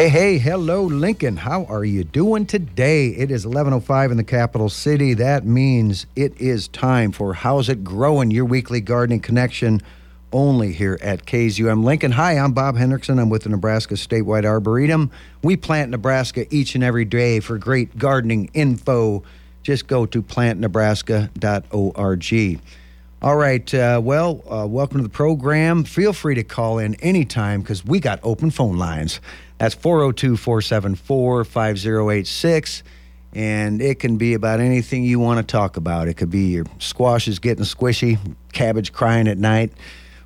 Hey, hey, hello, Lincoln. How are you doing today? It is 11:05 in the capital city. That means it is time for How's It Growing, your weekly gardening connection, only here at KZUM Lincoln. Hi, I'm Bob Hendrickson. I'm with the Nebraska Statewide Arboretum. We plant Nebraska each and every day. For great gardening info, just go to plantnebraska.org. All right. Uh, well, uh, welcome to the program. Feel free to call in anytime because we got open phone lines. That's 402 474 5086. And it can be about anything you want to talk about. It could be your squash is getting squishy, cabbage crying at night,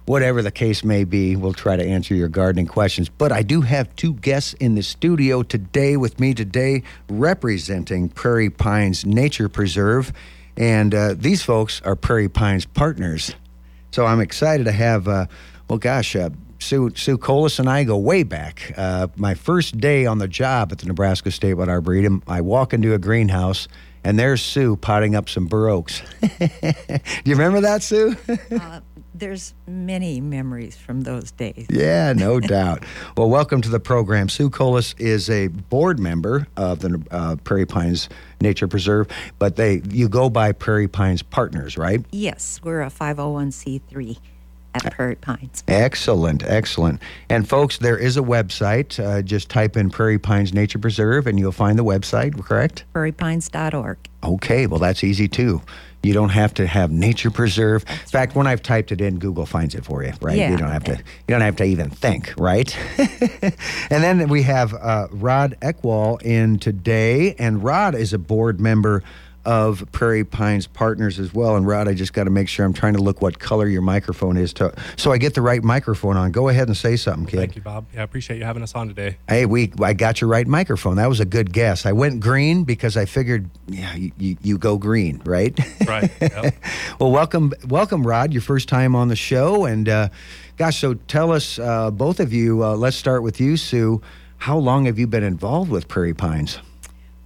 whatever the case may be. We'll try to answer your gardening questions. But I do have two guests in the studio today with me today representing Prairie Pines Nature Preserve. And uh, these folks are Prairie Pines partners. So I'm excited to have, uh, well, gosh, uh, Sue, Sue Colas and I go way back. Uh, my first day on the job at the Nebraska State Statewide Arboretum, I walk into a greenhouse and there's Sue potting up some bur oaks. Do you remember that, Sue? uh, there's many memories from those days. Yeah, no doubt. Well, welcome to the program. Sue Colas is a board member of the uh, Prairie Pines Nature Preserve, but they you go by Prairie Pines Partners, right? Yes, we're a 501c3 at Prairie Pines. Excellent, excellent. And folks, there is a website. Uh, just type in Prairie Pines Nature Preserve and you'll find the website, correct? prairiepines.org. Okay, well, that's easy too. You don't have to have nature preserve. That's in fact, right. when I've typed it in, Google finds it for you, right? Yeah, you don't have to. You don't have to even think, right? and then we have uh, Rod Eckwall in today, and Rod is a board member of Prairie Pines Partners as well. And Rod, I just got to make sure I'm trying to look what color your microphone is to, so I get the right microphone on. Go ahead and say something, kid. Thank you, Bob. Yeah, I appreciate you having us on today. Hey, we I got your right microphone. That was a good guess. I went green because I figured, yeah, you, you, you go green, right? Right. Yep. well, welcome, welcome, Rod. Your first time on the show, and uh, gosh, so tell us, uh, both of you. Uh, let's start with you, Sue. How long have you been involved with Prairie Pines?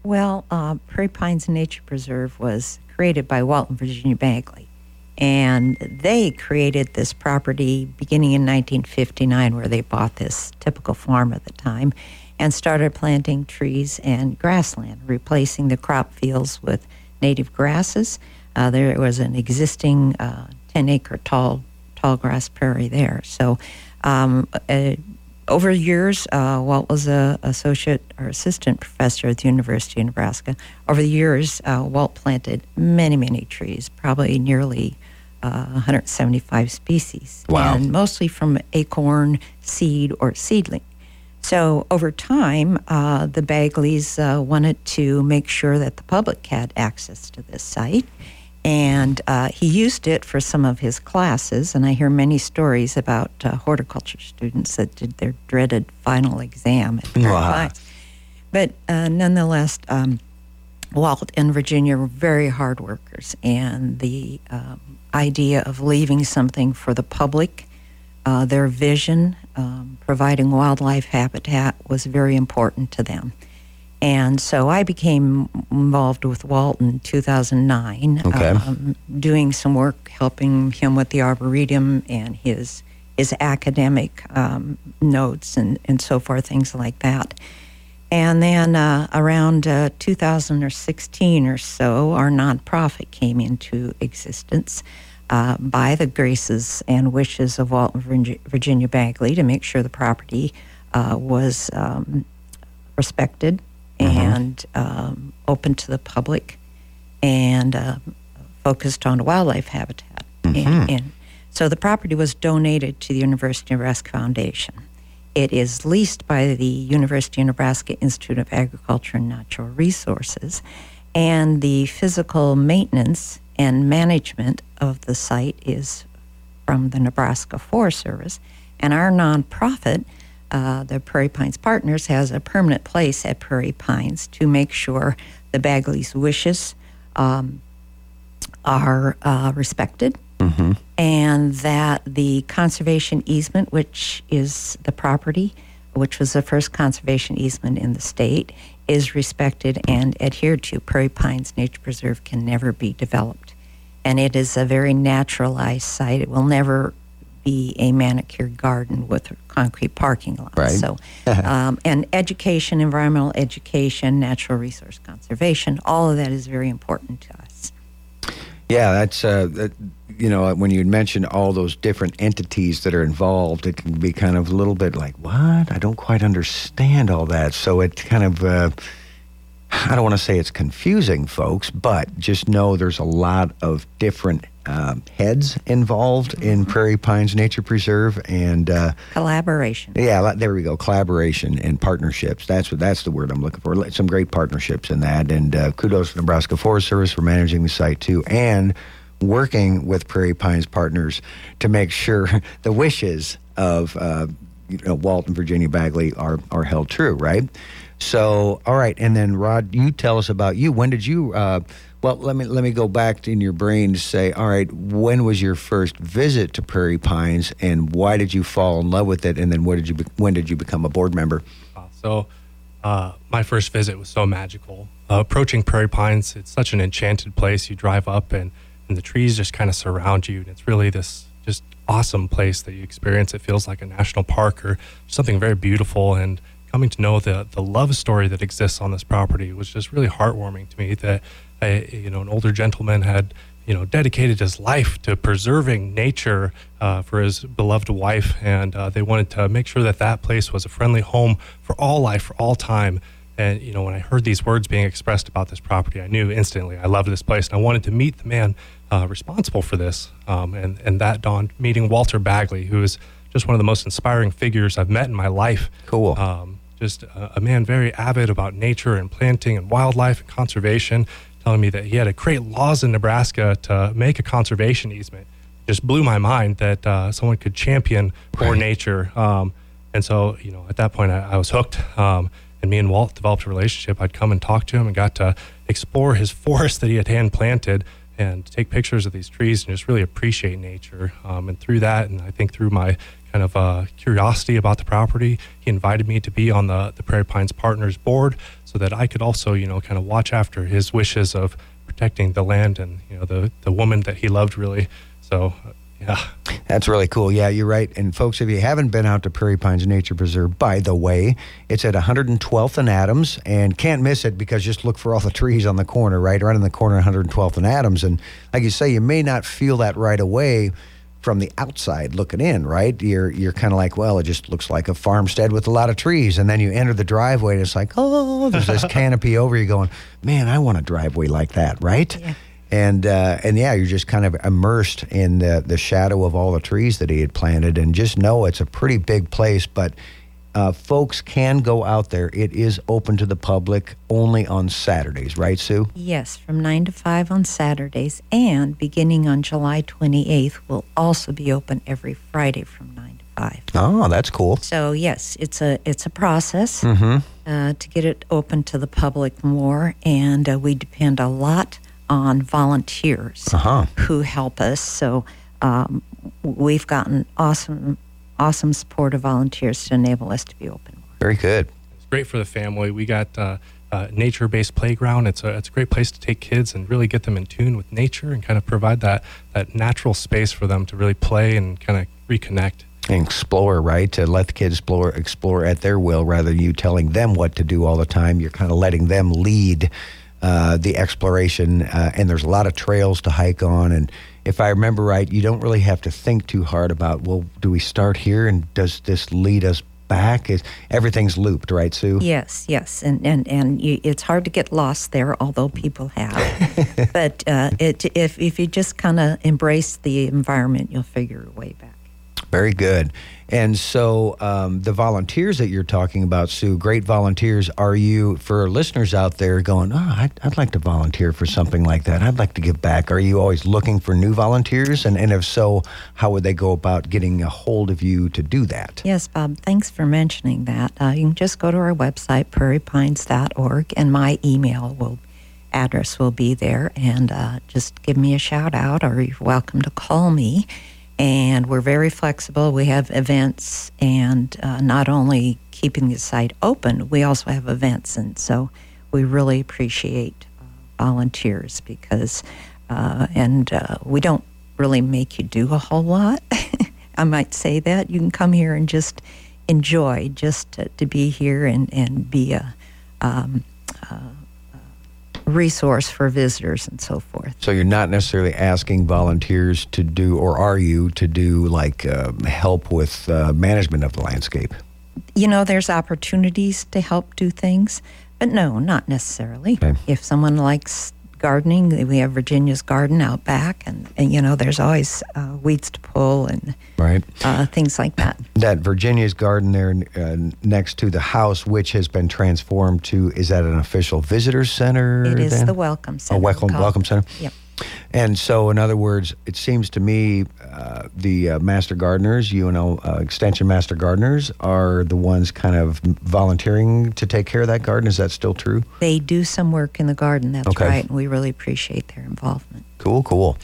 Well, uh, Prairie Pines Nature Preserve was created by Walton Virginia Bagley. And they created this property beginning in 1959, where they bought this typical farm at the time and started planting trees and grassland, replacing the crop fields with native grasses. Uh, there was an existing uh, 10 acre tall, tall grass prairie there. So um, over years, uh, Walt was a associate or assistant professor at the University of Nebraska. Over the years, uh, Walt planted many, many trees, probably nearly uh, 175 species, wow. and mostly from acorn, seed, or seedling. So over time, uh, the Bagleys uh, wanted to make sure that the public had access to this site and uh, he used it for some of his classes. And I hear many stories about uh, horticulture students that did their dreaded final exam. at Wow. But uh, nonetheless, um, Walt and Virginia were very hard workers, and the um, idea of leaving something for the public, uh, their vision, um, providing wildlife habitat, was very important to them. And so I became involved with Walt in 2009, okay. um, doing some work helping him with the Arboretum and his his academic um, notes and, and so forth, things like that. And then uh, around uh, 2016 or so, our nonprofit came into existence uh, by the graces and wishes of Walt and Virginia Bagley to make sure the property uh, was um, respected mm-hmm. and um, open to the public and uh, focused on wildlife habitat. Mm-hmm. And, and, so the property was donated to the University of Nebraska Foundation. It is leased by the University of Nebraska Institute of Agriculture and Natural Resources, and the physical maintenance and management of the site is from the Nebraska Forest Service. And our nonprofit uh, the Prairie Pines Partners has a permanent place at Prairie Pines to make sure the Bagley's wishes um, are uh, respected mm-hmm. and that the conservation easement, which is the property, which was the first conservation easement in the state, is respected and adhered to. Prairie Pines Nature Preserve can never be developed. And it is a very naturalized site. It will never be a manicured garden with a concrete parking lot. Right. So, um, and education, environmental education, natural resource conservation, all of that is very important to us. Yeah, that's uh, that, you know when you mention all those different entities that are involved, it can be kind of a little bit like what I don't quite understand all that. So it kind of uh, I don't want to say it's confusing, folks, but just know there's a lot of different um, heads involved in Prairie Pines Nature Preserve, and uh, Collaboration. yeah, there we go. Collaboration and partnerships. That's what that's the word I'm looking for. Some great partnerships in that, and uh, kudos to Nebraska Forest Service for managing the site too, and working with Prairie Pines partners to make sure the wishes of uh, you know Walton, Virginia Bagley are are held true. Right. So, all right, and then Rod, you tell us about you. When did you? Well, let me let me go back in your brain to say, all right, when was your first visit to Prairie Pines, and why did you fall in love with it? And then, what did you? be- When did you become a board member? Uh, so, uh, my first visit was so magical. Uh, approaching Prairie Pines, it's such an enchanted place. You drive up, and, and the trees just kind of surround you. And it's really this just awesome place that you experience. It feels like a national park or something very beautiful. And coming to know the, the love story that exists on this property was just really heartwarming to me that, I, you know, an older gentleman had you know, dedicated his life to preserving nature uh, for his beloved wife, and uh, they wanted to make sure that that place was a friendly home for all life, for all time. And you know, when I heard these words being expressed about this property, I knew instantly I loved this place, and I wanted to meet the man uh, responsible for this. Um, and and that dawned meeting Walter Bagley, who is just one of the most inspiring figures I've met in my life. Cool. Um, just a, a man very avid about nature and planting and wildlife and conservation, telling me that he had to create laws in Nebraska to make a conservation easement. Just blew my mind that uh, someone could champion for Right. nature. Um, and so, you know, at that point, I, I was hooked. Um, and me and Walt developed a relationship. I'd come and talk to him and got to explore his forest that he had hand planted and take pictures of these trees and just really appreciate nature. Um, and through that, and I think through my kind of uh, curiosity about the property, he invited me to be on the, the Prairie Pines Partners board so that I could also, you know, kind of watch after his wishes of protecting the land and, you know, the, the woman that he loved really. So, uh, yeah. That's really cool. Yeah, you're right. And folks, if you haven't been out to Prairie Pines Nature Preserve, by the way, it's at 112th and Adams, and can't miss it because just look for all the trees on the corner, right, right on the corner, 112th and Adams. And like you say, you may not feel that right away from the outside looking in, right? You're you're kind of like, well, it just looks like a farmstead with a lot of trees, and then you enter the driveway, and it's like, oh, there's this canopy over you, going, man, I want a driveway like that, right? Yeah. and uh, and yeah, you're just kind of immersed in the the shadow of all the trees that he had planted, and just know it's a pretty big place. But uh, folks can go out there. It is open to the public only on Saturdays, right, Sue? Yes, from 9 to 5 on Saturdays, and beginning on July 28th, will also be open every Friday from 9 to 5. Oh, that's cool. So yes, it's a it's a process Mm-hmm. uh, to get it open to the public more, and uh, we depend a lot on volunteers Uh huh. who help us. So um, we've gotten awesome awesome support of volunteers to enable us to be open more. Very good. It's great for the family. We got uh, a nature-based playground. It's a it's a great place to take kids and really get them in tune with nature and kind of provide that that natural space for them to really play and kind of reconnect. And explore, right? To let the kids explore, explore at their will, rather than you telling them what to do all the time. You're kind of letting them lead uh, the exploration. Uh, and there's a lot of trails to hike on. And if I remember right, you don't really have to think too hard about, well, do we start here and does this lead us back? Is everything's looped, right, Sue? Yes, yes, and and and you, it's hard to get lost there, although people have. but uh, it, if if you just kind of embrace the environment, you'll figure your way back. Very good. And so um, the volunteers that you're talking about, Sue, great volunteers. Are you, for listeners out there going, oh, I'd, I'd like to volunteer for something like that. I'd like to give back. Are you always looking for new volunteers? And, and if so, how would they go about getting a hold of you to do that? Yes, Bob. Thanks for mentioning that. Uh, you can just go to our website, prairiepines.org, and my email will address will be there. And uh, just give me a shout out, or you're welcome to call me. And we're very flexible. We have events, and uh, not only keeping the site open, we also have events, and so we really appreciate uh, volunteers because, uh, and uh, we don't really make you do a whole lot. I might say that. You can come here and just enjoy just to, to be here and, and be a, um, uh, resource for visitors and so forth. So you're not necessarily asking volunteers to do, or are you to do like uh, help with uh, management of the landscape? You know, there's opportunities to help do things, but no, not necessarily. Okay. If someone likes gardening, we have Virginia's garden out back, and, and you know, there's always uh, weeds to pull and Right. uh, things like that. That Virginia's garden there uh, next to the house, which has been transformed to, is that an official visitor center? It is then? the Welcome Center. A welcome, welcome center? Yep. And so, in other words, it seems to me uh, the uh, master gardeners, UNL uh, Extension Master Gardeners, are the ones kind of volunteering to take care of that garden. Is that still true? They do some work in the garden, that's Okay. right, and we really appreciate their involvement. Cool, cool.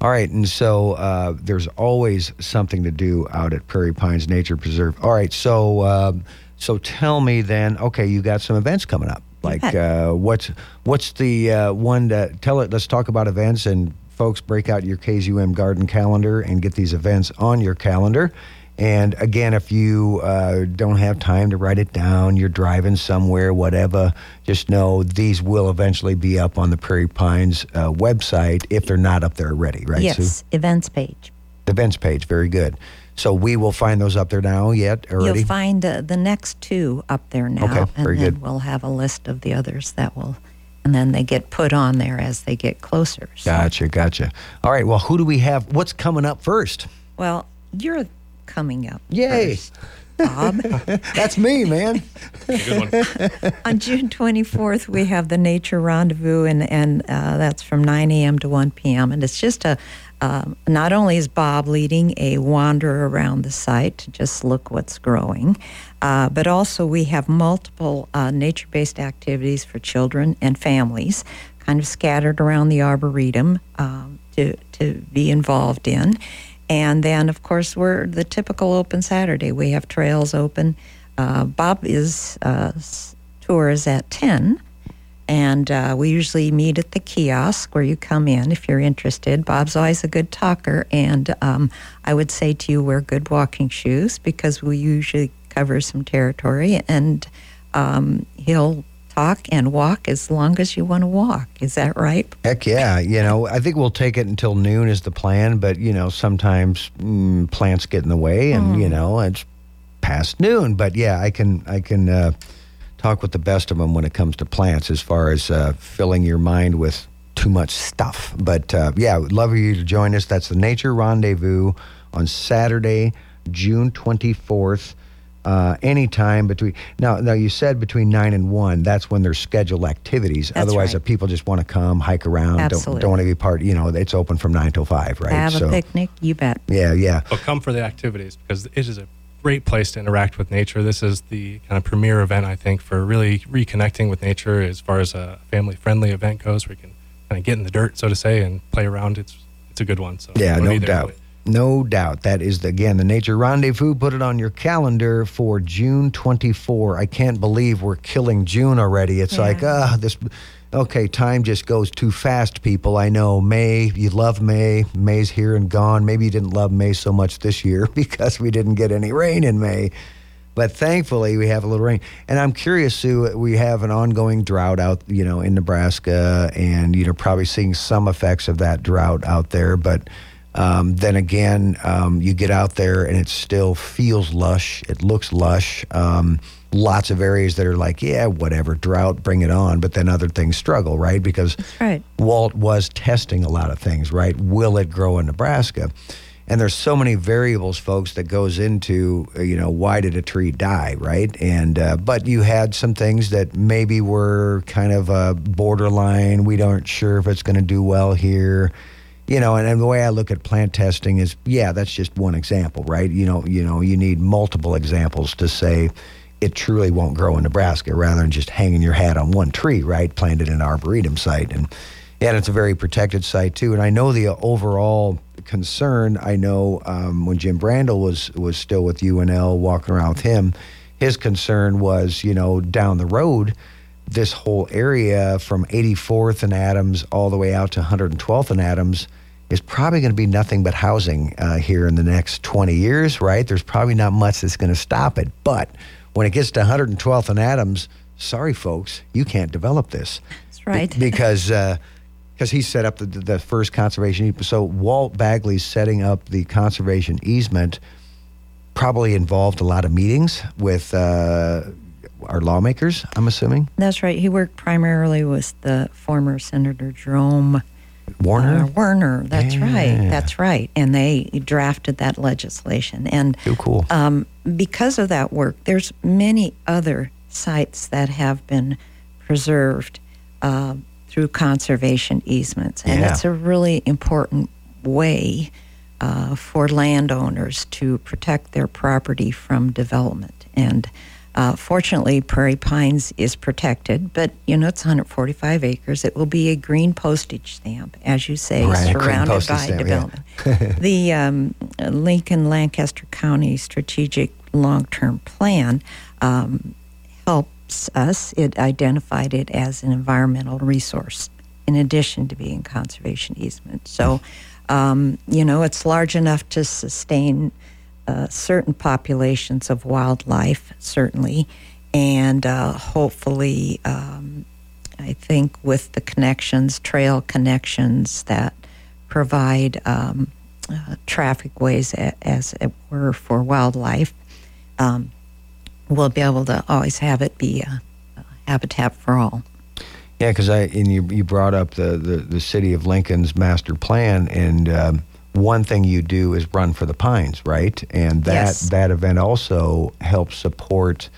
All right, and so uh, there's always something to do out at Prairie Pines Nature Preserve. All right, so um, so tell me then. Okay, you got some events coming up. Like uh, what's what's the uh, one that tell it? Let's talk about events and folks break out your KZUM garden calendar and get these events on your calendar. And again, if you uh, don't have time to write it down, you're driving somewhere, whatever, just know these will eventually be up on the Prairie Pines uh, website if they're not up there already, right, yes, Sue? events page. The events page, very good. So we will find those up there now yet already? You'll find uh, the next two up there now, Okay, and very then good. we'll have a list of the others that will, and then they get put on there as they get closer. So, Gotcha, gotcha. All right, well, who do we have? What's coming up first? well, you're coming up. Yay. first, Bob. That's me, man. Good one. on June 24th, we have the Nature Rendezvous, and, and uh, that's from 9 a.m. to 1 p.m. And it's just a, um, not only is Bob leading a wander around the site to just look what's growing, uh, but also we have multiple uh, nature based activities for children and families kind of scattered around the Arboretum um, to, to be involved in. And then, of course, we're the typical open Saturday. We have trails open. Uh, Bob is uh, s- at ten, and uh, we usually meet at the kiosk where you come in if you're interested. Bob's always a good talker, and um, I would say to you wear good walking shoes because we usually cover some territory, and um, he'll talk and walk as long as you want to walk. Is that right? Heck yeah. You know, I think we'll take it until noon is the plan, but, you know, sometimes mm, plants get in the way and, you know, it's past noon. But yeah, I can, I can uh, talk with the best of them when it comes to plants as far as uh, filling your mind with too much stuff. But uh, yeah, would love you to join us. That's the Nature Rendezvous on Saturday, June 24th. Uh, anytime between now, now you said between nine and one. That's when there's scheduled activities. That's Otherwise, right. if people just want to come hike around, don't Absolutely. don't want to be part. You know, it's open from nine till five, right? Have so a picnic, you bet. yeah, yeah. But come for the activities because it is a great place to interact with nature. This is the kind of premier event, I think, for really reconnecting with nature as far as a family friendly event goes, where you can kind of get in the dirt, so to say, and play around. It's it's a good one. So Yeah, no be there. doubt. No doubt. That is, the, again, the Nature Rendezvous. Put it on your calendar for June 24. I can't believe we're killing June already. It's Yeah. like, ah, this. Okay, time just goes too fast, people. I know May, you love May. May's here and gone. Maybe you didn't love May so much this year because we didn't get any rain in May. But thankfully, we have a little rain. And I'm curious, Sue, we have an ongoing drought out, you know, in Nebraska, and, you know, probably seeing some effects of that drought out there. But um, then again, um, you get out there and it still feels lush. It looks lush. Um, lots of areas that are like, yeah, whatever, drought, bring it on. But then other things struggle, right? Because right. Walt was testing a lot of things, right? Will it grow in Nebraska? And there's so many variables, folks, that goes into you know why did a tree die, right? And uh, but you had some things that maybe were kind of uh, borderline. We aren't sure if it's going to do well here, you know. And, and the way I look at plant testing is, yeah, that's just one example, right? You know, you know, you need multiple examples to say it truly won't grow in Nebraska, rather than just hanging your hat on one tree, right? Planted in an arboretum site, and and it's a very protected site too. And I know the overall concern. I know um, when Jim Brandle was was still with UNL, walking around with him, his concern was, you know, down the road, this whole area from 84th and Adams all the way out to 112th and Adams is probably going to be nothing but housing uh, here in the next 20 years, right? There's probably not much that's going to stop it. But when it gets to 112th and Adams, sorry, folks, you can't develop this. That's right. Be- because because he set up the, the first conservation. So Walt Bagley's setting up the conservation easement probably involved a lot of meetings with uh, our lawmakers. I'm assuming That's right. He worked primarily with the former Senator Jerome Warner. uh, Werner. That's Yeah. right. That's right. And they drafted that legislation. And Too cool. um, because of that work, there's many other sites that have been preserved uh, through conservation easements, and Yeah. it's a really important way uh, for landowners to protect their property from development. And uh, fortunately, Prairie Pines is protected, but you know it's 145 acres. It will be a green postage stamp, as you say, Right, surrounded by stamp, yeah. development. the um, Lincoln Lancaster County Strategic Long Term Plan um, helps us. It identified it as an environmental resource in addition to being conservation easement. So, um, you know, it's large enough to sustain uh, certain populations of wildlife, certainly, and uh, hopefully. Um, I think with the connections, trail connections that provide um, uh, traffic ways, a, as it were, for wildlife, um, we'll be able to always have it be a, a habitat for all. Yeah, because I and you you brought up the, the the city of Lincoln's master plan, and um, one thing you do is run for the pines, right? And that Yes. that event also helps support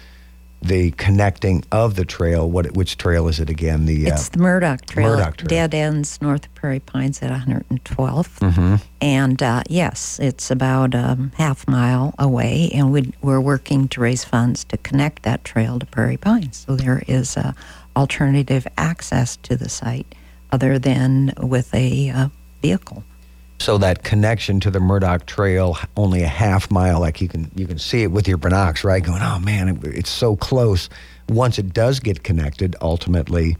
the connecting of the trail. What which trail is it again? The uh, It's the Murdock Trail. Murdock Trail. Dead ends north of Prairie Pines at 112. Mm-hmm. And uh, yes, it's about a um, half mile away, and we, we're working to raise funds to connect that trail to Prairie Pines. So there is uh, alternative access to the site other than with a uh, vehicle. So that connection to the Murdock Trail, only a half mile, like you can you can see it with your binocs, right? Going, oh man, it, it's so close. Once it does get connected, ultimately,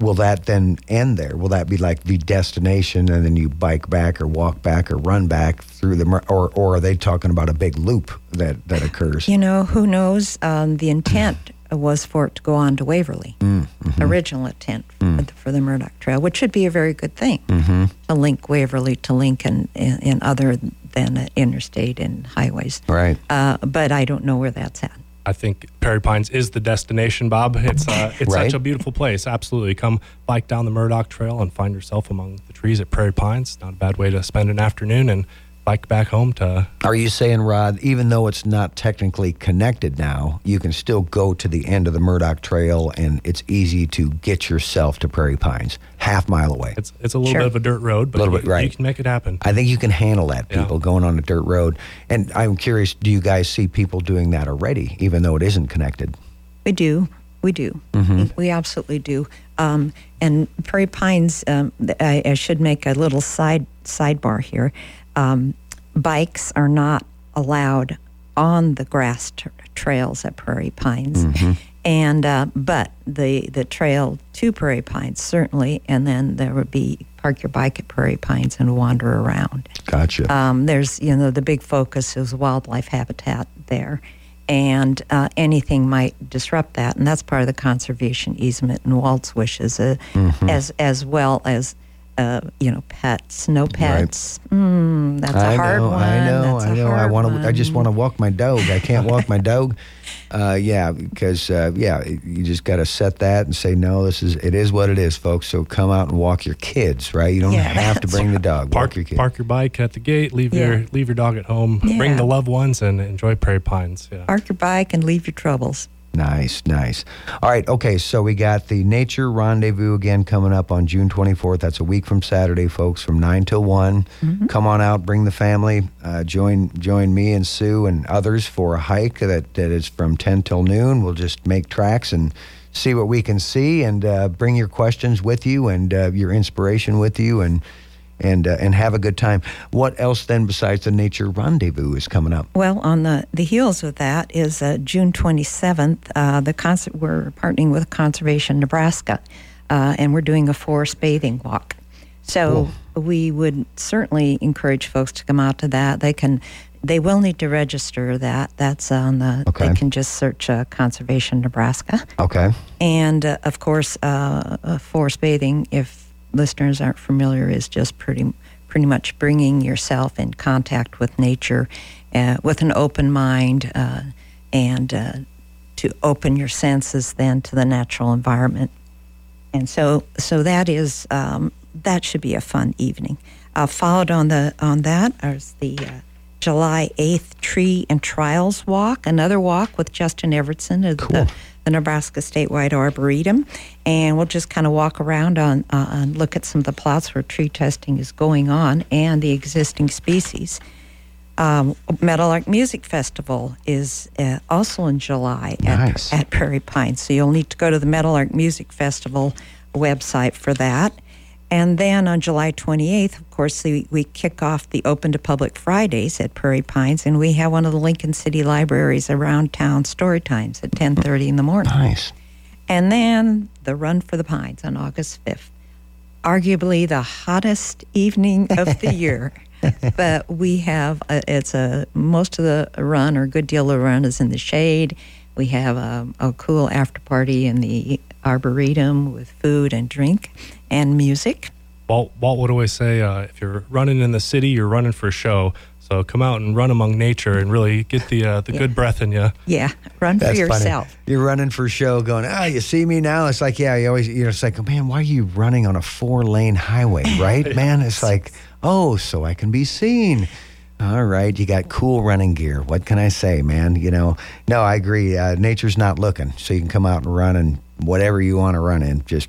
will that then end there? Will that be like the destination, and then you bike back or walk back or run back through the, or or are they talking about a big loop that that occurs? You know, who knows? Um, the intent was for it to go on to Waverly. Mm, mm-hmm. Original intent for, the, for the Murdock Trail, which should be a very good thing Mm-hmm. to link Waverly to Lincoln and, and other than uh, interstate and highways. Right. Uh, but I don't know where that's at. I think Prairie Pines is the destination, Bob. It's uh, it's Right. such a beautiful place. Absolutely, come bike down the Murdock Trail and find yourself among the trees at Prairie Pines. Not a bad way to spend an afternoon and bike back home to. Are you saying, Rod, even though it's not technically connected now, you can still go to the end of the Murdock Trail and it's easy to get yourself to Prairie Pines, half mile away? It's it's a little Sure. bit of a dirt road, but a Little you, bit, right. you can make it happen. I think you can handle that, Yeah. people going on a dirt road. And I'm curious, do you guys see people doing that already, even though it isn't connected? We do. We do. Mm-hmm. We absolutely do. Um, and Prairie Pines, um, I, I should make a little side sidebar here. Um, bikes are not allowed on the grass trails at Prairie Pines, Mm-hmm. and uh, but the the trail to Prairie Pines certainly, and then there would be park your bike at Prairie Pines and wander around. Gotcha. Um, there's, you know, the big focus is wildlife habitat there, and uh, anything might disrupt that, and that's part of the conservation easement and Walt's wishes, uh, Mm-hmm. as as well as. Uh, you know, pets, no pets. Mm, that's a I hard know, one. I know, That's I a know. I want to. I just want to walk my dog. I can't walk my dog. Uh, yeah, because uh, yeah, you just got to set that and say no. This is it is what it is, folks. So come out and walk your kids, right? You don't Yeah, have to that's bring the dog. Park walk your kids. park your bike at the gate. Leave your leave your dog at home. Bring the loved ones and enjoy Prairie Pines. Yeah. Park your bike and leave your troubles. Nice, nice. All right, okay, so we got the Nature Rendezvous again coming up on June 24th. That's a week from Saturday, folks, from 9 till one Come on out, bring the family, uh, join join me and Sue and others for a hike that, that is from 10 till noon. We'll just make tracks and see what we can see and uh, bring your questions with you and uh, your inspiration with you and and uh, and have a good time. What else then besides the Nature Rendezvous is coming up? Well, on the, the heels of that is uh, June 27th. Uh, the cons- we're partnering with Conservation Nebraska, uh, and we're doing a forest bathing walk. So we would certainly encourage folks to come out to that. They can, they will need to register that. That's on the. Okay. They can just search uh, Conservation Nebraska, Okay. and uh, of course, forest bathing. If listeners aren't familiar, is just pretty pretty much bringing yourself in contact with nature, uh, with an open mind, uh, and uh, to open your senses then to the natural environment. And so, so that is um, that should be a fun evening. Uh, followed on the on that is the uh, July eighth Tree and Trials Walk, another walk with Justin Evertson of the, the Nebraska Statewide Arboretum, and we'll just kind of walk around on uh, and look at some of the plots where tree testing is going on and the existing species. Um, Meadowlark Music Festival is uh, also in July Nice. at, at Prairie Pines. So you'll need to go to the Meadowlark Music Festival website for that. And then on July 28th, of course, we, we kick off the Open to Public Fridays at Prairie Pines, and we have one of the Lincoln City libraries around town story times at 10:30 in the morning. Nice. And then the Run for the Pines on August 5th. Arguably the hottest evening of the year. but we have, a, it's a, most of the run or a good deal of the run is in the shade. We have a, a cool after party in the Arboretum with food and drink and music. Walt, Walt would always say, uh, if you're running in the city, you're running for a show. So come out and run among nature and really get the uh, the Yeah. good breath in you. Yeah, run That's for yourself. funny. You're running for show, going, ah, you see me now? It's like, yeah, you always, you know, it's like, man, why are you running on a four lane highway, right, man? It's like, oh, so I can be seen. All right, you got cool running gear. What can I say, man? You know, no, I agree. Uh, nature's not looking, so you can come out and run and whatever you want to run in, just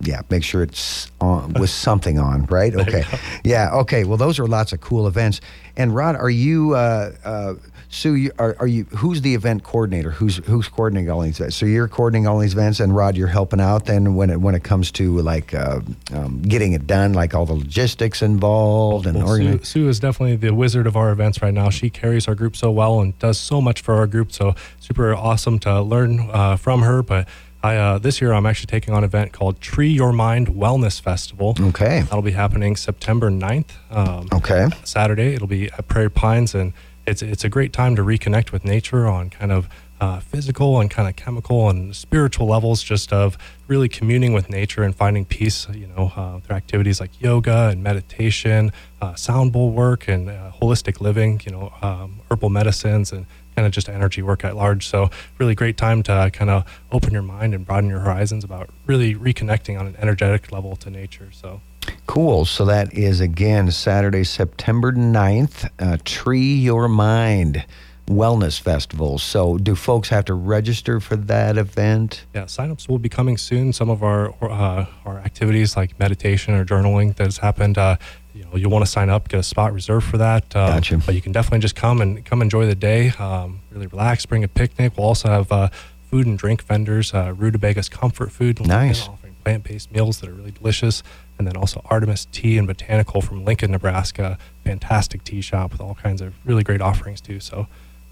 yeah, make sure it's on with something on, right? Okay, yeah, okay. Well, those are lots of cool events. And Rod, are you uh, uh, Sue? You, are, are you? Who's the event coordinator? Who's who's coordinating all these events? So you're coordinating all these events, and Rod, you're helping out. Then when it when it comes to like uh, um, getting it done, like all the logistics involved and Well, Sue, organizing. Sue is definitely the wizard of our events right now. She carries our group so well and does so much for our group. So super awesome to learn uh, from her. But I uh, this year I'm actually taking on an event called Tree Your Mind Wellness Festival. Okay. That'll be happening September 9th. Um, Okay. Saturday. It'll be at Prairie Pines, and it's it's a great time to reconnect with nature on kind of uh, physical and kind of chemical and spiritual levels, just of really communing with nature and finding peace. You know, uh, through activities like yoga and meditation, uh, sound bowl work, and uh, holistic living. You know, um, herbal medicines and kind of just energy work at large. So, really great time to kind of open your mind and broaden your horizons about really reconnecting on an energetic level to nature. So. Cool. So that is again Saturday, September 9th, uh, Tree Your Mind Wellness Festival. So do folks have to register for that event? Yeah, signups will be coming soon. Some of our uh, our activities like meditation or journaling that has happened. Uh, you know, you'll want to sign up, get a spot reserved for that. Um, Gotcha. But you can definitely just come and come enjoy the day. Um, really relax, bring a picnic. We'll also have uh, food and drink vendors. Uh, Rutabaga's Comfort Food, Nice. Offering plant-based meals that are really delicious. And then also Artemis Tea and Botanical from Lincoln, Nebraska. Fantastic tea shop with all kinds of really great offerings too. So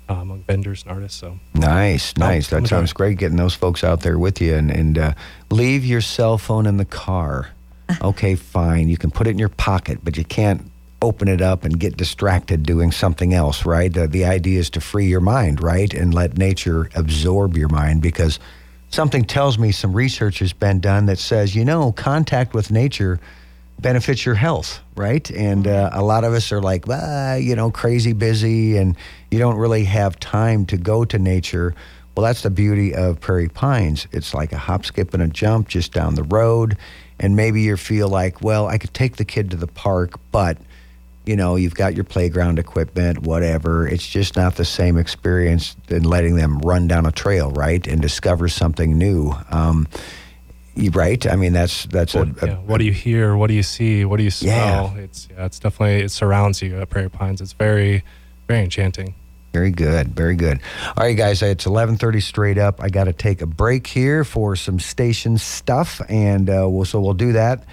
uh, among vendors and artists. So Nice, nice. That enjoy. sounds great getting those folks out there with you and, and uh, leave your cell phone in the car. Okay, fine. You can put it in your pocket, but you can't open it up and get distracted doing something else, right? The, the idea is to free your mind, right? And let nature absorb your mind because something tells me some research has been done that says, you know, contact with nature benefits your health, right? And uh, a lot of us are like, ah, you know, crazy busy, and you don't really have time to go to nature. Well, that's the beauty of Prairie Pines. It's like a hop, skip, and a jump just down the road. And maybe you feel like, well, I could take the kid to the park, but you know, you've got your playground equipment, whatever. It's just not the same experience than letting them run down a trail, right, and discover something new. Um, you- right? I mean, that's that's what, a, a yeah, what do you hear? What do you see? What do you Yeah. smell? It's yeah, it's definitely it surrounds you at Prairie Pines. It's very very enchanting. Very good, very good. All right, guys, it's eleven thirty straight up. I got to take a break here for some station stuff, and uh, we'll so we'll do that.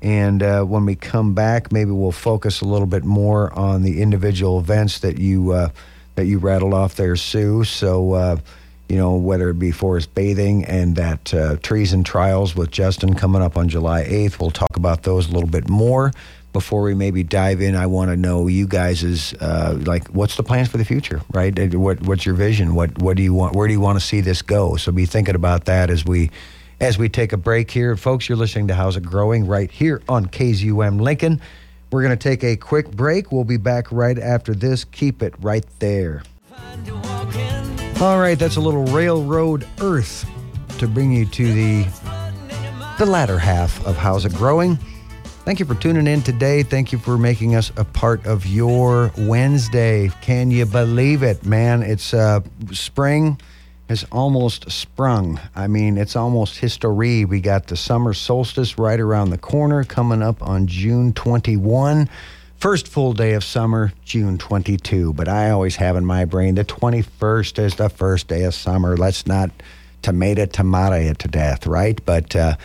And uh, when we come back, maybe we'll focus a little bit more on the individual events that you uh, that you rattled off there, Sue. So uh, you know, whether it be forest bathing and that uh, trees and trials with Justin coming up on July 8th. We'll talk about those a little bit more. Before we maybe dive in, I want to know you guys is uh, like, what's the plans for the future, right? What, what's your vision? What, what do you want? Where do you want to see this go? So be thinking about that as we, as we take a break here. Folks, you're listening to How's It Growing right here on KZUM Lincoln. We're going to take a quick break. We'll be back right after this. Keep it right there. All right, that's a little railroad earth to bring you to the the latter half of How's It Growing. Thank you for tuning in today. Thank you for making us a part of your Wednesday. Can you believe it, man? It's uh, spring has almost sprung. I mean, it's almost history. We got the summer solstice right around the corner coming up on June 21. First full day of summer, June 22. But I always have in my brain the 21st is the first day of summer. Let's not tomato tomato it to death, right? But uh,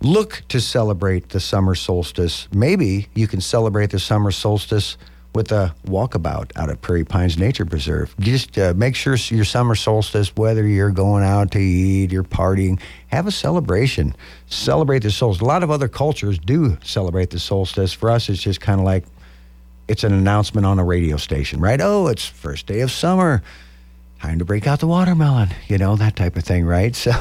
look to celebrate the summer solstice. Maybe you can celebrate the summer solstice with a walkabout out at Prairie Pines Nature Preserve. Just uh, make sure your summer solstice, whether you're going out to eat, you're partying, have a celebration. Celebrate the solstice. A lot of other cultures do celebrate the solstice. For us, it's just kind of like it's an announcement on a radio station, right? Oh, it's first day of summer. Time to break out the watermelon, you know, that type of thing, right? So,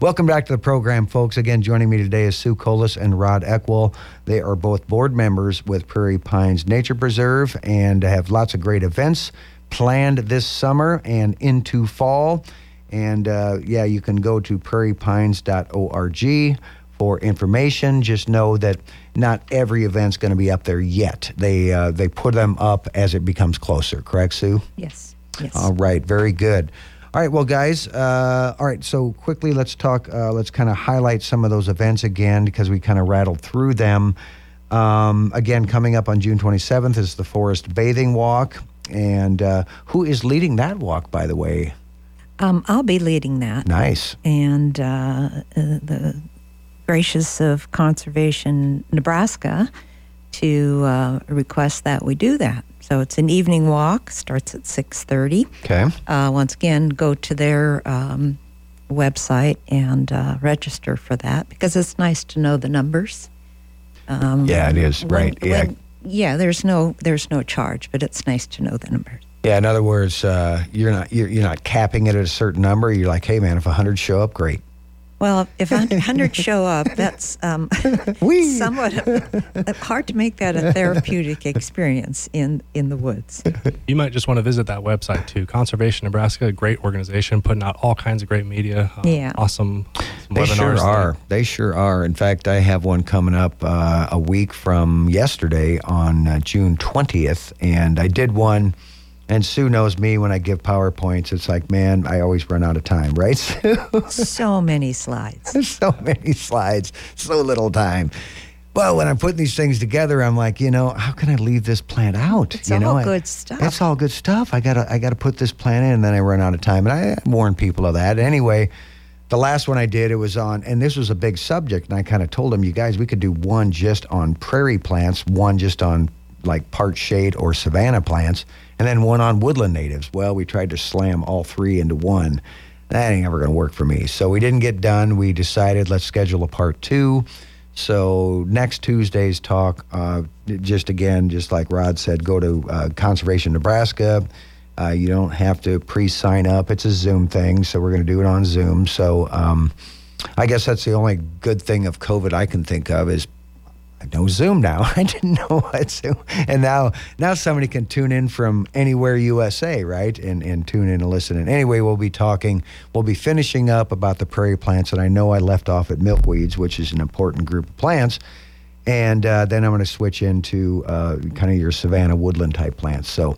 welcome back to the program, folks. Again, joining me today is Sue Colas and Rod Eckwell. They are both board members with Prairie Pines Nature Preserve and have lots of great events planned this summer and into fall. And uh, yeah, you can go to prairiepines.org for information. Just know that not every event's going to be up there yet. They uh, they put them up as it becomes closer. Correct, Sue? Yes. Yes. All right. Very good. All right, well, guys. Uh, all right, so quickly, let's talk. Uh, let's kind of highlight some of those events again because we kind of rattled through them. Um, again, coming up on June 27th is the Forest Bathing Walk, and uh, who is leading that walk, by the way? Um, I'll be leading that. Nice. And uh, uh, the gracious of Conservation Nebraska to uh, request that we do that. So it's an evening walk, starts at 6.30. Okay. Uh, once again, go to their um, website and uh, register for that because it's nice to know the numbers. Um, yeah, it is. when- right. yeah. when- yeah, there's no there's no charge, but it's nice to know the numbers. Yeah, in other words, uh, you're not you're, you're not capping it at a certain number. You're like, hey man, if hundred show up, great. Well, if a hundred show up, that's um, somewhat hard to make that a therapeutic experience in in the woods. You might just want to visit that website too. Conservation Nebraska, a great organization, putting out all kinds of great media. uh, Yeah. Awesome some They webinars. sure that- are. They sure are. In fact, I have one coming up uh, a week from yesterday on uh, June 20th, and I did one. And Sue knows me when I give PowerPoints. It's like, man, I always run out of time, right? Sue? So many slides. So many slides, so little time. Well, when I'm putting these things together, I'm like, you know, how can I leave this plant out? It's you know, all I- good stuff. It's all good stuff. I gotta, I gotta put this plant in, and then I run out of time. And I warn people of that. Anyway, the last one I did, it was on, and this was a big subject. And I kind of told them, you guys, we could do one just on prairie plants, one just on like part shade or savanna plants, and then one on woodland natives. Well, we tried to slam all three into one. That ain't ever going to work for me. So we didn't get done. We decided let's schedule a part two. So next Tuesday's talk, uh, just again, just like Rod said, go to uh, Conservation Nebraska. Uh, you don't have to pre-sign up. It's a Zoom thing, so we're going to do it on Zoom. So um, I guess that's the only good thing of COVID I can think of is Know Zoom now. I didn't know what Zoom, and now now somebody can tune in from anywhere USA, right? And and tune in and listen. And anyway, we'll be talking. We'll be finishing up about the prairie plants, and I know I left off at milkweeds, which is an important group of plants. And uh, then I'm going to switch into uh, kind of your savanna woodland type plants. So.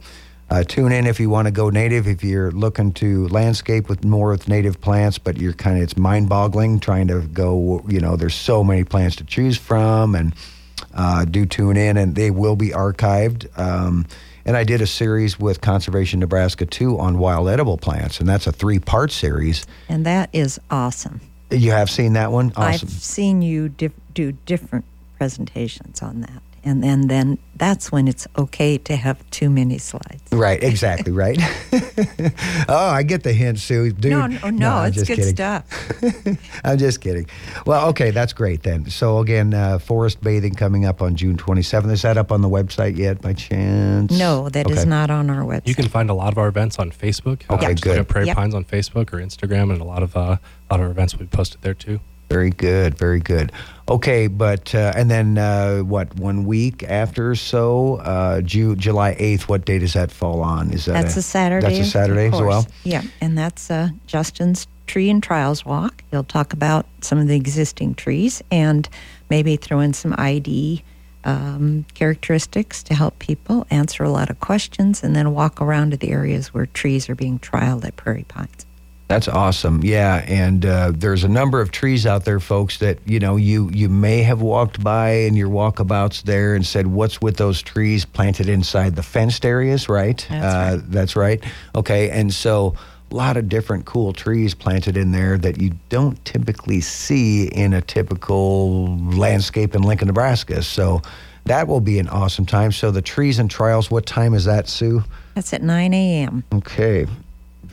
Uh, tune in if you want to go native. If you're looking to landscape with more with native plants, but you're kind of it's mind-boggling trying to go. You know, there's so many plants to choose from, and uh, do tune in, and they will be archived. Um, and I did a series with Conservation Nebraska too on wild edible plants, and that's a three-part series. And that is awesome. You have seen that one? I've seen you dif- do different presentations on that. And then then that's when it's okay to have too many slides. Right, exactly, right. oh, I get the hint, Sue. Dude, no, no, no, I'm it's just good kidding. stuff. I'm just kidding. Well, okay, that's great then. So again, uh, forest bathing coming up on June 27th. Is that up on the website yet, by chance? No, that is Okay. not on our website. You can find a lot of our events on Facebook. Okay, just look good. Prairie Yep. Pines on Facebook or Instagram, and a lot of uh, a lot of our events will be posted there too. Very good, very good. Okay, but uh, and then uh, what? One week after or so, uh, Ju- July 8th. What day does that fall on? Is that That's a Saturday. That's a Saturday as well. Yeah, and that's uh, Justin's Tree and Trials Walk. He'll talk about some of the existing trees and maybe throw in some ID um, characteristics to help people answer a lot of questions and then walk around to the areas where trees are being trialed at Prairie Pines. That's awesome. Yeah, and uh, there's a number of trees out there, folks, that you know you you may have walked by in your walkabouts there and said, "What's with those trees planted inside the fenced areas?" Right. That's uh, That's right. Okay, and so a lot of different cool trees planted in there that you don't typically see in a typical landscape in Lincoln, Nebraska. So that will be an awesome time. So the trees and trials. What time is that, Sue? That's at 9 a.m. Okay,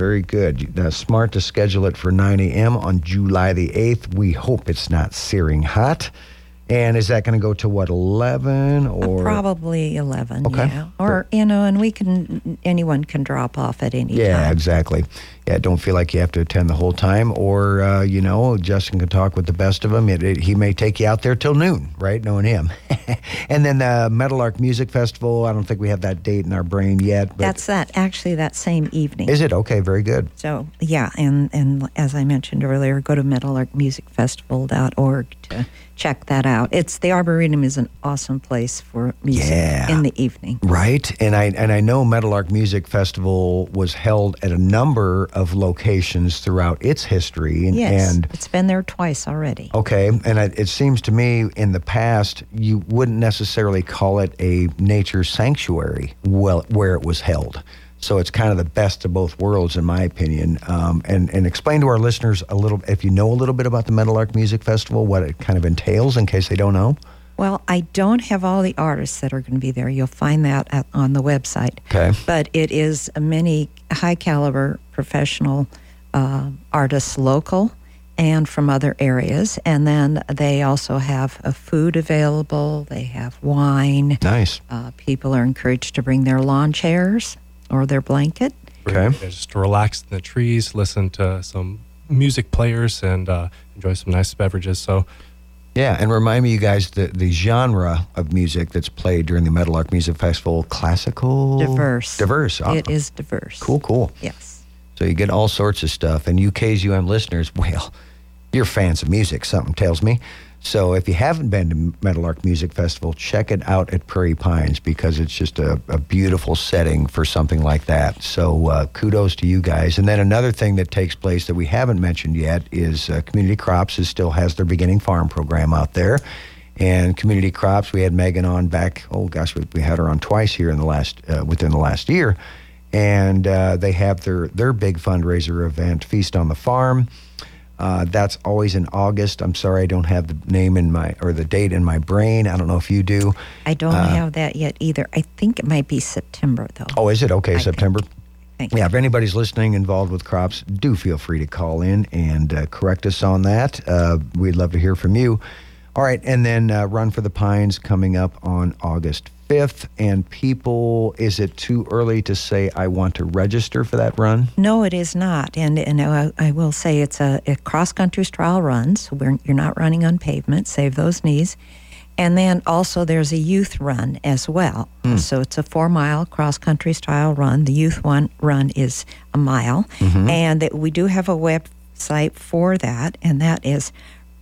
very good. Uh, smart to schedule it for 9 a.m. on July the 8th. We hope it's not searing hot. And is that going to go to what, 11 Uh, or? Probably 11, Okay. yeah. Or, you know, and we can, anyone can drop off at any Yeah, time. Yeah, exactly. Yeah, don't feel like you have to attend the whole time, or uh, you know, Justin can talk with the best of them. It, it, he may take you out there till noon, right? Knowing him. and then the Meadowlark Music Festival. I don't think we have that date in our brain yet. But That's that, actually that same evening. is it okay? Very good. So yeah, and and as I mentioned earlier, go to meadowlarkmusicfestival.org to check that out. It's the Arboretum is an awesome place for music Yeah. in the evening. Right, and I and I know Meadowlark Music Festival was held at a number of locations throughout its history, and, Yes, and it's been there twice already. okay, and it, it seems to me in the past you wouldn't necessarily call it a nature sanctuary, well, where it was held. So it's kind of the best of both worlds, in my opinion. Um, and and explain to our listeners a little, if you know a little bit about the Meadowlark Music Festival, what it kind of entails, in case they don't know. Well, I don't have all the artists that are going to be there. You'll find that at, on the website. Okay. But it is many high caliber professional uh, artists, local and from other areas. And then they also have uh, food available, they have wine. Nice. Uh, people are encouraged to bring their lawn chairs or their blanket. Okay. Just to relax in the trees, listen to some music players, and uh, enjoy some nice beverages. So Yeah, and remind me, you guys, the, the genre of music that's played during the Meadowlark Music Festival, classical? Diverse. Diverse. Oh, It is diverse. Cool, cool. Yes. So you get all sorts of stuff. And you KZUM listeners, well, you're fans of music, something tells me. So if you haven't been to Meadowlark Music Festival, check it out at Prairie Pines because it's just a, a beautiful setting for something like that. So uh, kudos to you guys. And then another thing that takes place that we haven't mentioned yet is uh, Community Crops is still has their beginning farm program out there. And Community Crops, we had Megan on back. Oh gosh, we, we had her on twice here in the last uh, within the last year, and uh, they have their their big fundraiser event, Feast on the Farm. Uh, that's always in August. I'm sorry, I don't have the name in my or the date in my brain. I don't know if you do. I don't have that yet either. I think it might be September, though. Uh, Oh, is it okay? I think. September. Thank Yeah, if anybody's listening involved with crops, do feel free to call in and uh, correct us on that. Uh, we'd love to hear from you. All right, and then uh, Run for the Pines coming up on August 5th. And people, is it too early to say I want to register for that run? No, it is not. And and I, I will say it's a, a cross country trial run, so we're, you're not running on pavement. Save those knees. And then also there's a youth run as well. So it's a four mile cross country style run. The youth one run is a mile, and that we do have a website for that, and that is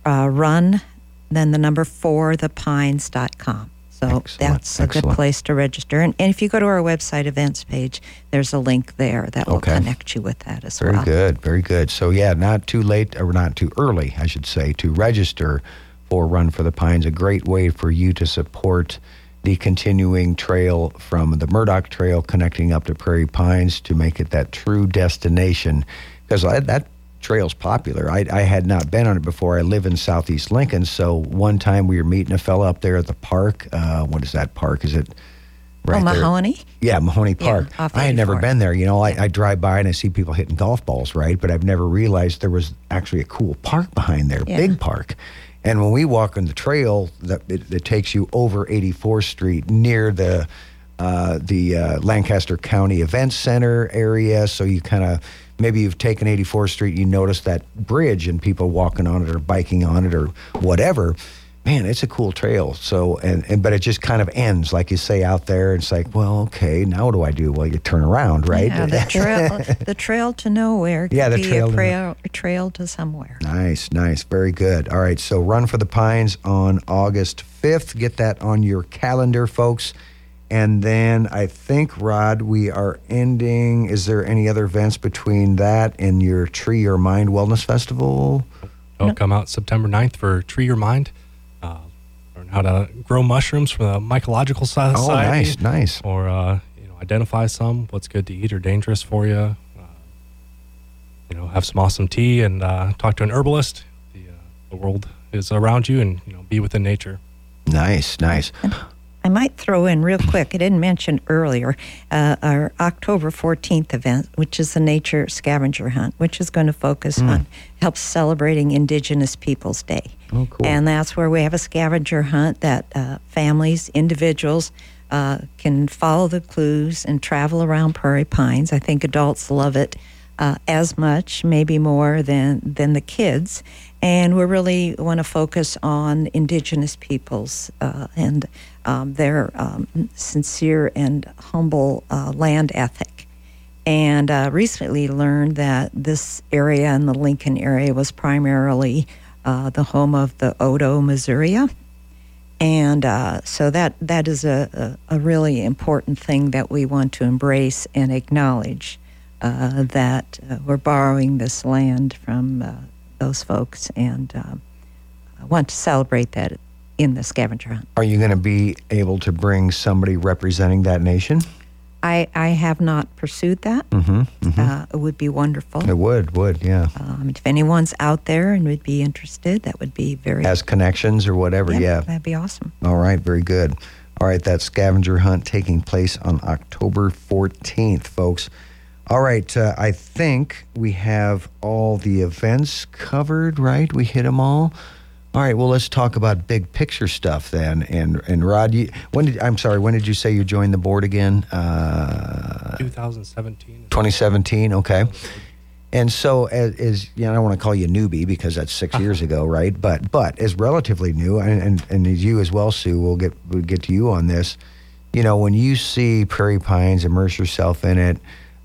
uh, run then the number four thepines.com. So Excellent, that's a good place to register. And, and if you go to our website events page, there's a link there that will Okay. connect you with that as Very well. Very good, very good. So yeah, not too late or not too early, I should say, to register for Run for the Pines. A great way for you to support the continuing trail from the Murdock Trail connecting up to Prairie Pines to make it that true destination. Because that trail's popular. I, I had not been on it before. I live in Southeast Lincoln, so one time we were meeting a fella up there at the park. Uh, what is that park? Is it oh, right there? Mahoney? Yeah, Mahoney Park. off I had never been there. You know, I, I drive by and I see people hitting golf balls, right? But I've never realized there was actually a cool park behind there, Yeah. big park. And when we walk on the trail that it, it takes you over 84th Street near the uh, the uh, Lancaster County Event Center area, so you kind of maybe you've taken 84th Street, you notice that bridge and people walking on it or biking on it or whatever man, it's a cool trail. So, and, and but it just kind of ends, like you say out there. It's like, well, okay, now what do I do? Well, you turn around, right? Yeah, the trail, the trail to nowhere Yeah, the trail a to- trail, a trail to somewhere. Nice, nice, very good. All right, so Run for the Pines on August 5th. Get that on your calendar, folks. And then I think, Rod, we are ending. Is there any other events between that and your Tree Your Mind Wellness Festival? Oh, come out September 9th for Tree Your Mind. Uh, learn how to grow mushrooms from the Mycological Society. Oh, nice, nice. Or, uh, you know, identify some, what's good to eat or dangerous for you. Uh, you know, have some awesome tea and uh, talk to an herbalist. The, uh, the world is around you and, you know, be within nature. Nice, nice. I might throw in real quick, I didn't mention earlier, uh, our October 14th event, which is the Nature Scavenger Hunt, which is going to focus on helps celebrating Indigenous Peoples Day. Oh, cool. And that's where we have a scavenger hunt that uh, families, individuals uh, can follow the clues and travel around Prairie Pines. I think adults love it uh, as much, maybe more than than the kids. And we really want to focus on Indigenous peoples uh, and um, their um, sincere and humble uh, land ethic. And uh, recently learned that this area in the Lincoln area was primarily uh, the home of the Otoe Missouria. And uh, so that that is a, a, a really important thing that we want to embrace and acknowledge uh, that uh, we're borrowing this land from uh, those folks and um, I want to celebrate that in the scavenger hunt. Are you going to be able to bring somebody representing that nation? I, I have not pursued that. Mm-hmm. Uh, it would be wonderful. It would, would, yeah. Um, if anyone's out there and would be interested, that would be very Has connections or whatever, yeah. that'd be awesome. All right, very good. All right, that scavenger hunt taking place on October 14th, folks. All right, uh, I think we have all the events covered, right? We hit them all. All right, well, let's talk about big picture stuff then. And and Rod, you, when did I'm sorry, when did you say you joined the board again? Uh, 2017. 2017. Okay. And so, as, as you know, I don't want to call you newbie because that's six years ago, right? But but as relatively new, and and, and as you as well, Sue, we'll get we'll get to you on this. You know, when you see Prairie Pines, immerse yourself in it.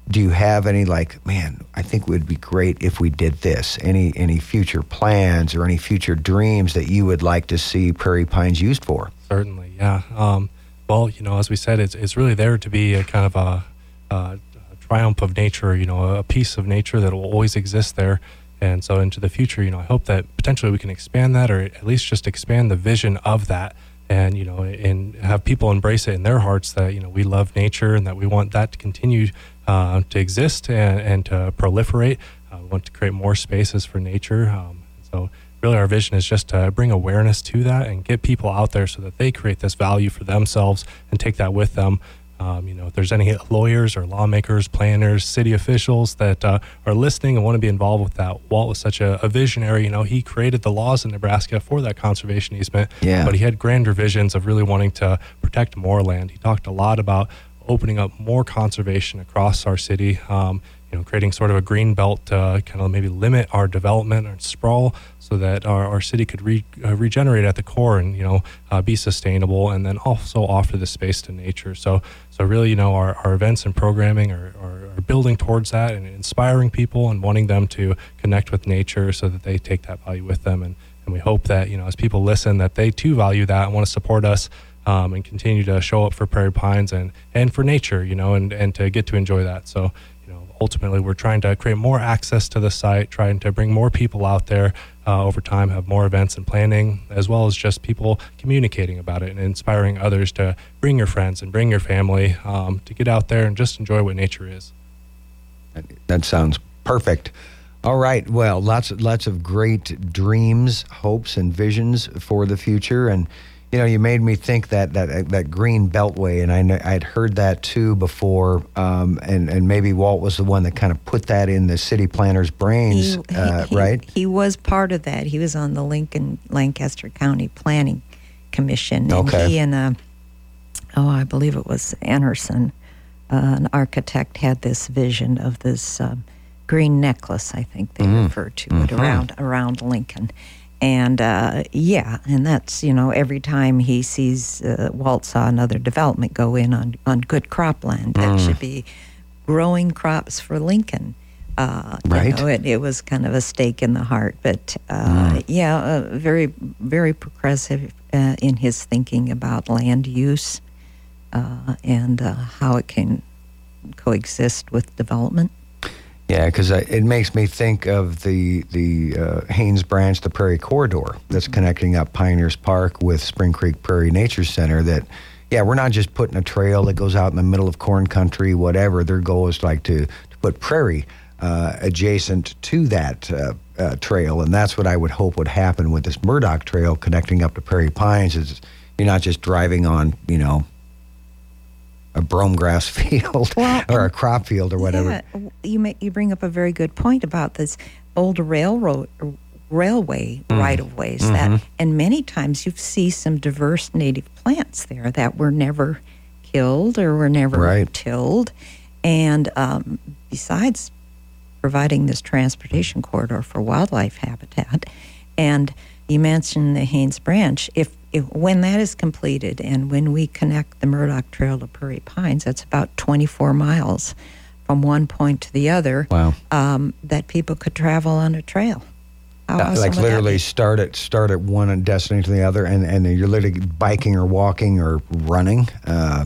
Do you have any like, man? I think it would be great if we did this. Any any future plans or any future dreams that you would like to see Prairie Pines used for? Certainly, yeah. Um, well, you know, as we said, it's, it's really there to be a kind of a, a triumph of nature, you know, a piece of nature that will always exist there. And so into the future, you know, I hope that potentially we can expand that or at least just expand the vision of that and, you know, and have people embrace it in their hearts that, you know, we love nature and that we want that to continue uh, to exist and, and to proliferate. Uh, we want to create more spaces for nature. Um, so really our vision is just to bring awareness to that and get people out there so that they create this value for themselves and take that with them. Um, you know, if there's any lawyers or lawmakers, planners, city officials that uh, are listening and want to be involved with that, Walt was such a, a visionary. You know, he created the laws in Nebraska for that conservation easement, Yeah. but he had grander visions of really wanting to protect more land. He talked a lot about opening up more conservation across our city. Um, you know, creating sort of a green belt to kind of maybe limit our development and sprawl so that our, our city could re, uh, regenerate at the core and, you know, uh, be sustainable and then also offer the space to nature. So, so really, you know, our, our events and programming are, are, are building towards that and inspiring people and wanting them to connect with nature so that they take that value with them. And, and we hope that, you know, as people listen, that they too value that and want to support us um, and continue to show up for Prairie Pines and, and for nature, you know, and, and to get to enjoy that. So, you know, ultimately we're trying to create more access to the site, trying to bring more people out there uh, over time, have more events and planning, as well as just people communicating about it and inspiring others to bring your friends and bring your family um, to get out there and just enjoy what nature is. That sounds perfect. All right. Well, lots lots of great dreams, hopes, and visions for the future. And you know, you made me think that that that green beltway, and I I'd heard that too before. Um, and and maybe Walt was the one that kind of put that in the city planners' brains, He- uh, he- right? He was part of that. He was on the Lincoln Lancaster County Planning Commission. And Okay. he and uh, oh, I believe it was Anderson, uh, an architect, had this vision of this um, green necklace. I think they Mm. refer to it Mm-hmm. around around Lincoln. And uh, yeah, and that's you know every time he sees uh, Walt saw another development go in on on good cropland that Mm. should be growing crops for Lincoln. Uh, you Right. know, it, it was kind of a stake in the heart, but uh, yeah, uh, very, very progressive uh, in his thinking about land use uh, and uh, how it can coexist with development. Yeah, because it makes me think of the the uh, Haines Branch, the Prairie Corridor that's connecting up Pioneers Park with Spring Creek Prairie Nature Center. That, yeah, we're not just putting a trail that goes out in the middle of corn country, whatever. Their goal is like to, to put prairie uh, adjacent to that uh, uh, trail, and that's what I would hope would happen with this Murdock Trail connecting up to Prairie Pines. Is you're not just driving on, you know. A brome grass field Well, or a crop field or whatever. Yeah, you make, you bring up a very good point about this old railroad railway Mm. right of ways Mm-hmm. that and many times you see some diverse native plants there that were never killed or were never Right. tilled and um, besides providing this transportation corridor for wildlife habitat and you mentioned the Haines Branch if, if when that is completed and when we connect the Murdock Trail to Prairie Pines that's about 24 miles from one point to the other Wow. um, that people could travel on a trail. Uh, awesome like literally start at start at one and destination to the other, and and you're literally biking or walking or running. Uh,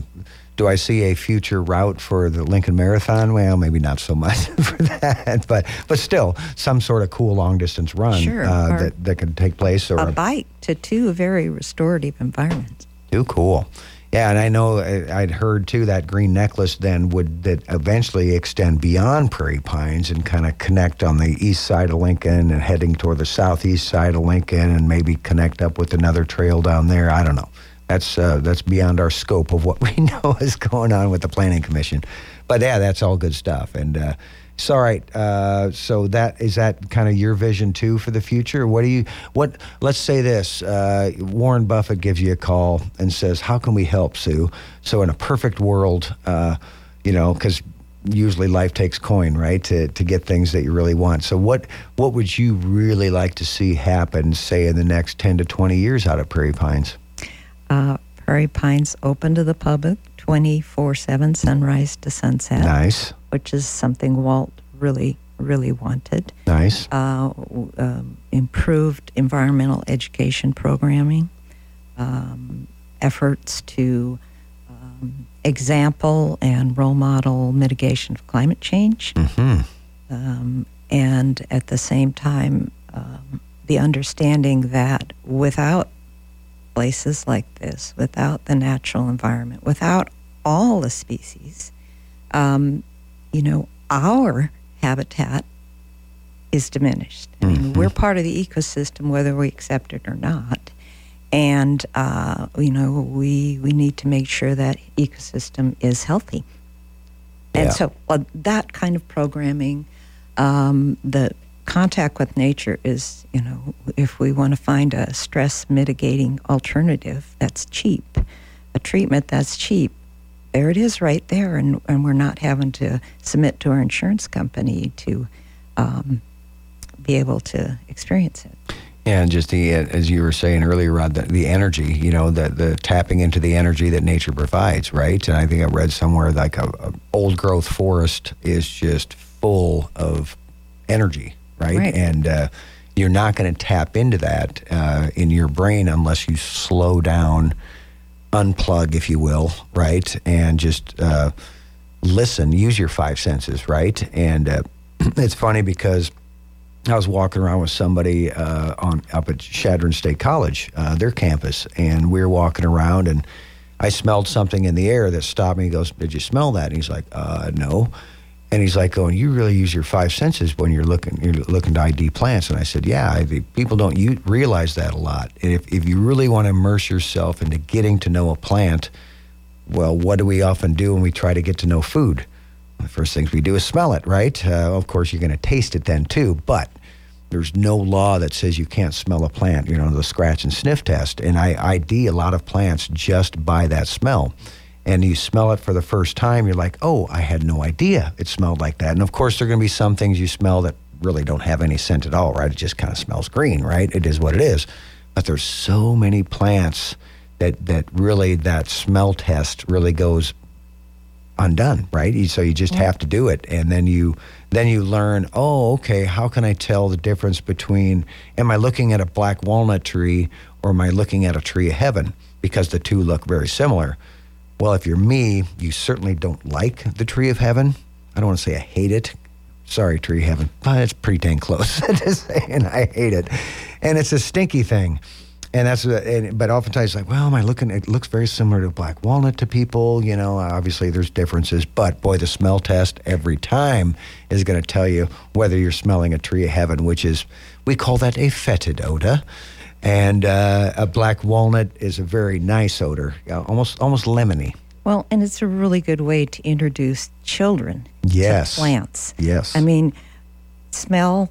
do I see a future route for the Lincoln Marathon? Well, maybe not so much for that, but but still some sort of cool long distance run Sure, uh, that that could take place. Or a bike to two very restorative environments. too cool. Yeah, and I know I- I'd heard too that green necklace then would that eventually extend beyond Prairie Pines and kind of connect on the east side of Lincoln and heading toward the southeast side of Lincoln and maybe connect up with another trail down there. I don't know. That's uh, that's beyond our scope of what we know is going on with the Planning Commission. But yeah, that's all good stuff. And uh, it's all right. Uh, so that is that kind of your vision too for the future. What do you what? Let's say this: uh, Warren Buffett gives you a call and says, "How can we help, Sue?" So in a perfect world, uh, you know, because usually life takes coin, right, to to get things that you really want. So what what would you really like to see happen, say in the next ten to twenty years out of Prairie Pines? Uh, Prairie Pines open to the public 24 7, sunrise to sunset, Nice, which is something Walt really, really wanted. nice. Uh, um, improved environmental education programming, um, efforts to um, example and role model mitigation of climate change. hmm um, and at the same time, um, the understanding that without places like this, without the natural environment, without all the species, um, you know, our habitat is diminished. I mean, Mhm. we're part of the ecosystem whether we accept it or not. And, uh, you know, we, we need to make sure that ecosystem is healthy. And Yeah. so uh, that kind of programming, um, the contact with nature is, you know, if we want to find a stress mitigating alternative that's cheap, a treatment that's cheap, there it is right there. And, and we're not having to submit to our insurance company to um, be able to experience it. And just the as you were saying earlier, Rod, the, the energy, you know, the the tapping into the energy that nature provides, right? And I think I read somewhere like a, a old growth forest is just full of energy, right? Right. And uh, you're not going to tap into that uh, in your brain unless you slow down, unplug, if you will, right, and just uh, listen, use your five senses, right? And uh, it's funny because. I was walking around with somebody uh, on up at Chadron State College, uh, their campus, and we were walking around, and I smelled something in the air that stopped me. He goes, "Did you smell that?" And he's like, uh, "No." And he's like, going, you really use your five senses when you're looking you're looking to ID plants. And I said, yeah, I, people don't realize that a lot. And if, if you really want to immerse yourself into getting to know a plant, well, what do we often do when we try to get to know food? The first things we do is smell it, right? Uh, of course, you're going to taste it then too, but there's no law that says you can't smell a plant, you know, the scratch and sniff test. And I ID a lot of plants just by that smell. And you smell it for the first time, you're like, oh, I had no idea it smelled like that. And of course, there are going to be some things you smell that really don't have any scent at all, right? It just kind of smells green, right? It is what it is. But there's so many plants that, that really, that smell test really goes undone, right? So you just have to do it, and then you then you learn. Oh, okay. How can I tell the difference between? Am I looking at a black walnut tree or am I looking at a tree of heaven? Because the two look very similar. Well, if you're me, you certainly don't like the tree of heaven. I don't want to say I hate it. Sorry, tree of heaven, but it's pretty dang close. To saying I hate it, and it's a stinky thing. And that's and, but oftentimes like well am i looking it looks very similar to black walnut to people you know obviously there's differences but boy the smell test every time is going to tell you whether you're smelling a tree of heaven which is we call that a fetid odor and uh, a black walnut is a very nice odor almost almost lemony well and it's a really good way to introduce children yes to plants yes i mean smell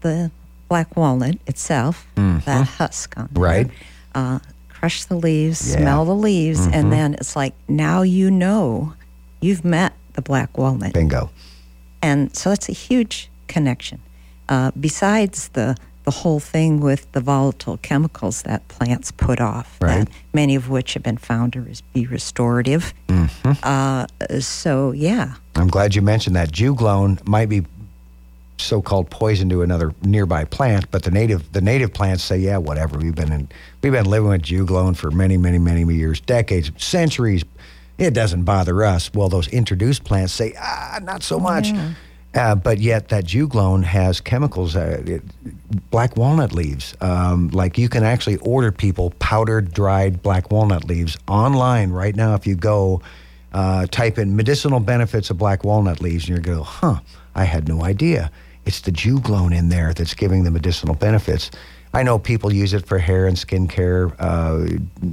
the black walnut itself, mm-hmm. that husk on there. Right. Uh, crush the leaves, yeah. smell the leaves, mm-hmm. and then it's like now you know you've met the black walnut. Bingo. And so that's a huge connection. Uh, besides the the whole thing with the volatile chemicals that plants put off, right. many of which have been found to be restorative. Mm-hmm. Uh, so, yeah. I'm glad you mentioned that. Juglone might be so-called poison to another nearby plant, but the native the native plants say, yeah, whatever. We've been in, we've been living with juglone for many, many, many years, decades, centuries. It doesn't bother us. Well, those introduced plants say, ah, not so much. Yeah. Uh, but yet that juglone has chemicals, uh, it, black walnut leaves. Um, like you can actually order people powdered, dried black walnut leaves online right now. If you go uh, type in medicinal benefits of black walnut leaves, and you're go, huh, I had no idea. It's the juglone in there that's giving the medicinal benefits. I know people use it for hair and skin care, uh,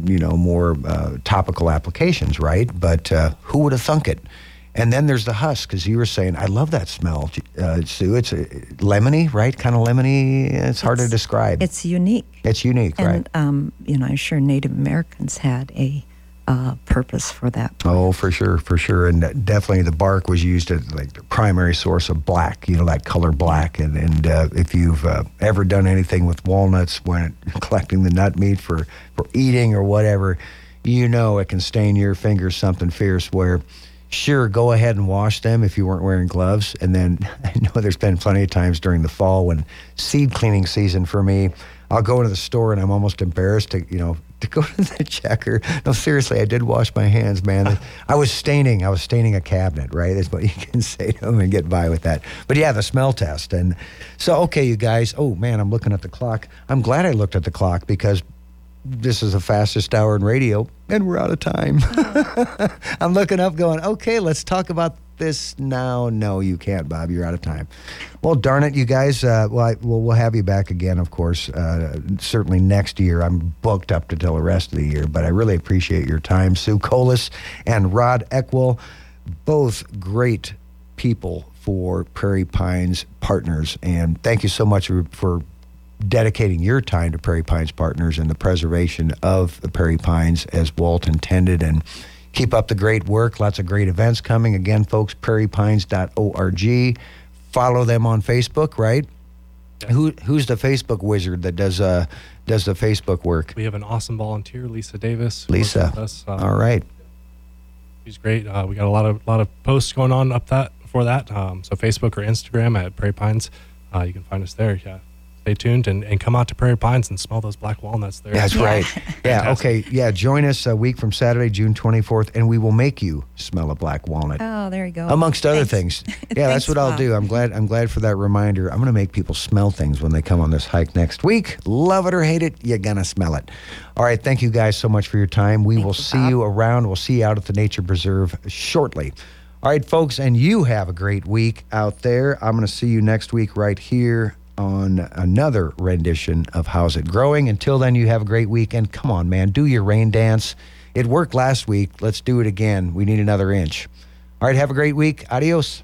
you know, more uh, topical applications, right? But uh, who would have thunk it? And then there's the husk, because you were saying, I love that smell, uh, Sue. It's uh, lemony, right? Kind of lemony. It's hard to describe. It's unique. It's unique, and, right? Um, you know, I'm sure Native Americans had a uh, purpose for that. Oh, for sure, for sure, and definitely the bark was used as like the primary source of black. You know, that color black, and and uh, if you've uh, ever done anything with walnuts when collecting the nut meat for for eating or whatever, you know it can stain your fingers something fierce. Where sure, go ahead and wash them if you weren't wearing gloves. And then I know there's been plenty of times during the fall when seed cleaning season for me, I'll go into the store and I'm almost embarrassed to, you know, to go to the checker. No, seriously, I did wash my hands, man. Uh. I was staining. I was staining a cabinet, right? That's what you can say to them and get by with that. But yeah, the smell test. And so, okay, you guys. Oh man, I'm looking at the clock. I'm glad I looked at the clock because this is the fastest hour in radio, and we're out of time. I'm looking up, going, okay, let's talk about this now. No, you can't, Bob. You're out of time. Well, darn it, you guys. Uh, well, I, well, we'll have you back again, of course. Uh, certainly next year. I'm booked up until the rest of the year, but I really appreciate your time, Sue Colas and Rod Eckwell, both great people for Prairie Pines Partners, and thank you so much for dedicating your time to Prairie Pines Partners and the preservation of the Prairie Pines as Walt intended. And keep up the great work. Lots of great events coming. Again, folks, prairiepines.org. Follow them on Facebook, right? Yeah. Who who's the Facebook wizard that does uh does the Facebook work? We have an awesome volunteer, Lisa Davis. Lisa, us, uh, all right. She's great. Uh, we got a lot of lot of posts going on up that for that. Um, so Facebook or Instagram at Prairie Pines, uh, you can find us there. Yeah stay tuned and, and come out to Prairie Pines and smell those black walnuts there. That's yeah. right. Yeah. okay. Yeah. Join us a week from Saturday, June 24th, and we will make you smell a black walnut. Oh, there you go. Amongst other things. Yeah, Thanks, that's what I'll do. I'm glad. I'm glad for that reminder. I'm going to make people smell things when they come on this hike next week. Love it or hate it, you're gonna smell it. All right. Thank you guys so much for your time. We Thank will you, see Bob. you around. We'll see you out at the nature preserve shortly. All right, folks, and you have a great week out there. I'm going to see you next week right here on another rendition of How's It Growing. Until then, you have a great week. And come on, man, do your rain dance. It worked last week. Let's do it again. We need another inch. All right, have a great week. Adios.